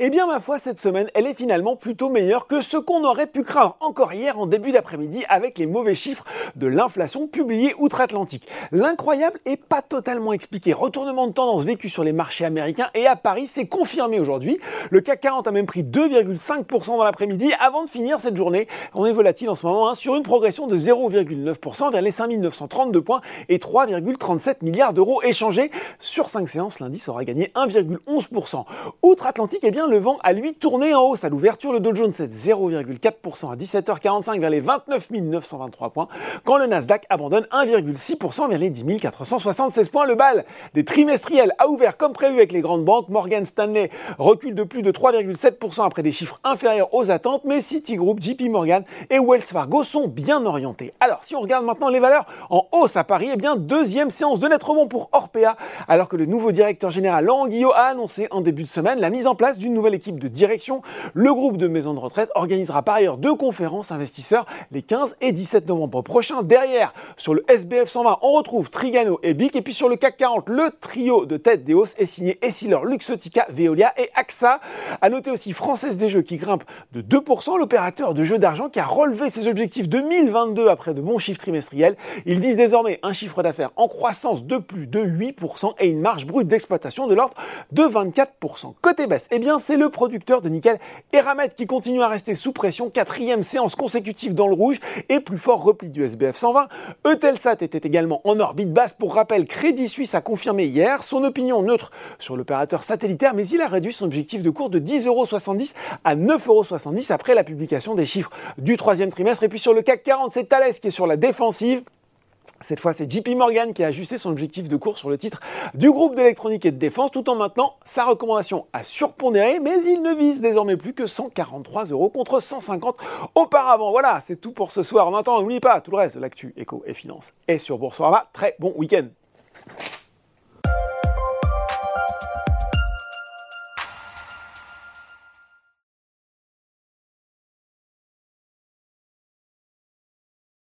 Eh bien, ma foi, cette semaine, elle est finalement plutôt meilleure que ce qu'on aurait pu craindre encore hier en début d'après-midi avec les mauvais chiffres de l'inflation publiés outre-Atlantique. L'incroyable est pas totalement expliqué. Retournement de tendance vécu sur les marchés américains et à Paris, c'est confirmé aujourd'hui. Le CAC 40 a même pris 2,5% dans l'après-midi avant de finir cette journée. On est volatile en ce moment hein, sur une progression de 0,9% vers les 5932 points et 3,37 milliards d'euros échangés. Sur 5 séances, l'indice aura gagné 1,11%. Outre-Atlantique, eh bien, le vent a lui tourné en hausse à l'ouverture. Le Dow Jones est 0,4% à 17h45 vers les 29 923 points, quand le Nasdaq abandonne 1,6% vers les 10 476 points. Le bal des trimestriels a ouvert comme prévu avec les grandes banques. Morgan Stanley recule de plus de 3,7% après des chiffres inférieurs aux attentes, mais Citigroup, JP Morgan et Wells Fargo sont bien orientés. Alors, si on regarde maintenant les valeurs en hausse à Paris, eh bien, deuxième séance de net rebond pour Orpea, alors que le nouveau directeur général Laurent Guillot a annoncé en début de semaine la mise en place d'une nouvelle équipe de direction. Le groupe de maisons de retraite organisera par ailleurs deux conférences investisseurs les 15 et 17 novembre prochains. Derrière, sur le SBF 120, on retrouve Trigano et BIC. Et puis sur le CAC 40, le trio de tête des hausses est signé Essilor, Luxotica, Veolia et AXA. À noter aussi Française des Jeux qui grimpe de 2%, l'opérateur de jeux d'argent qui a relevé ses objectifs 2022 après de bons chiffres trimestriels. Ils disent désormais un chiffre d'affaires en croissance de plus de 8% et une marge brute d'exploitation de l'ordre de 24%. Côté baisse, eh c'est le producteur de nickel Eramet qui continue à rester sous pression, quatrième séance consécutive dans le rouge et plus fort repli du SBF 120. Eutelsat était également en orbite basse. Pour rappel, Crédit Suisse a confirmé hier son opinion neutre sur l'opérateur satellitaire, mais il a réduit son objectif de cours de 10,70€ à 9,70€ après la publication des chiffres du troisième trimestre. Et puis sur le CAC 40, c'est Thales qui est sur la défensive. Cette fois, c'est JP Morgan qui a ajusté son objectif de cours sur le titre du groupe d'électronique et de défense tout en maintenant sa recommandation à surpondérer, mais il ne vise désormais plus que 143 euros contre 150 auparavant. Voilà, c'est tout pour ce soir. En attendant, n'oubliez pas, tout le reste, l'actu, éco et finance est sur Boursorama. Très bon week-end.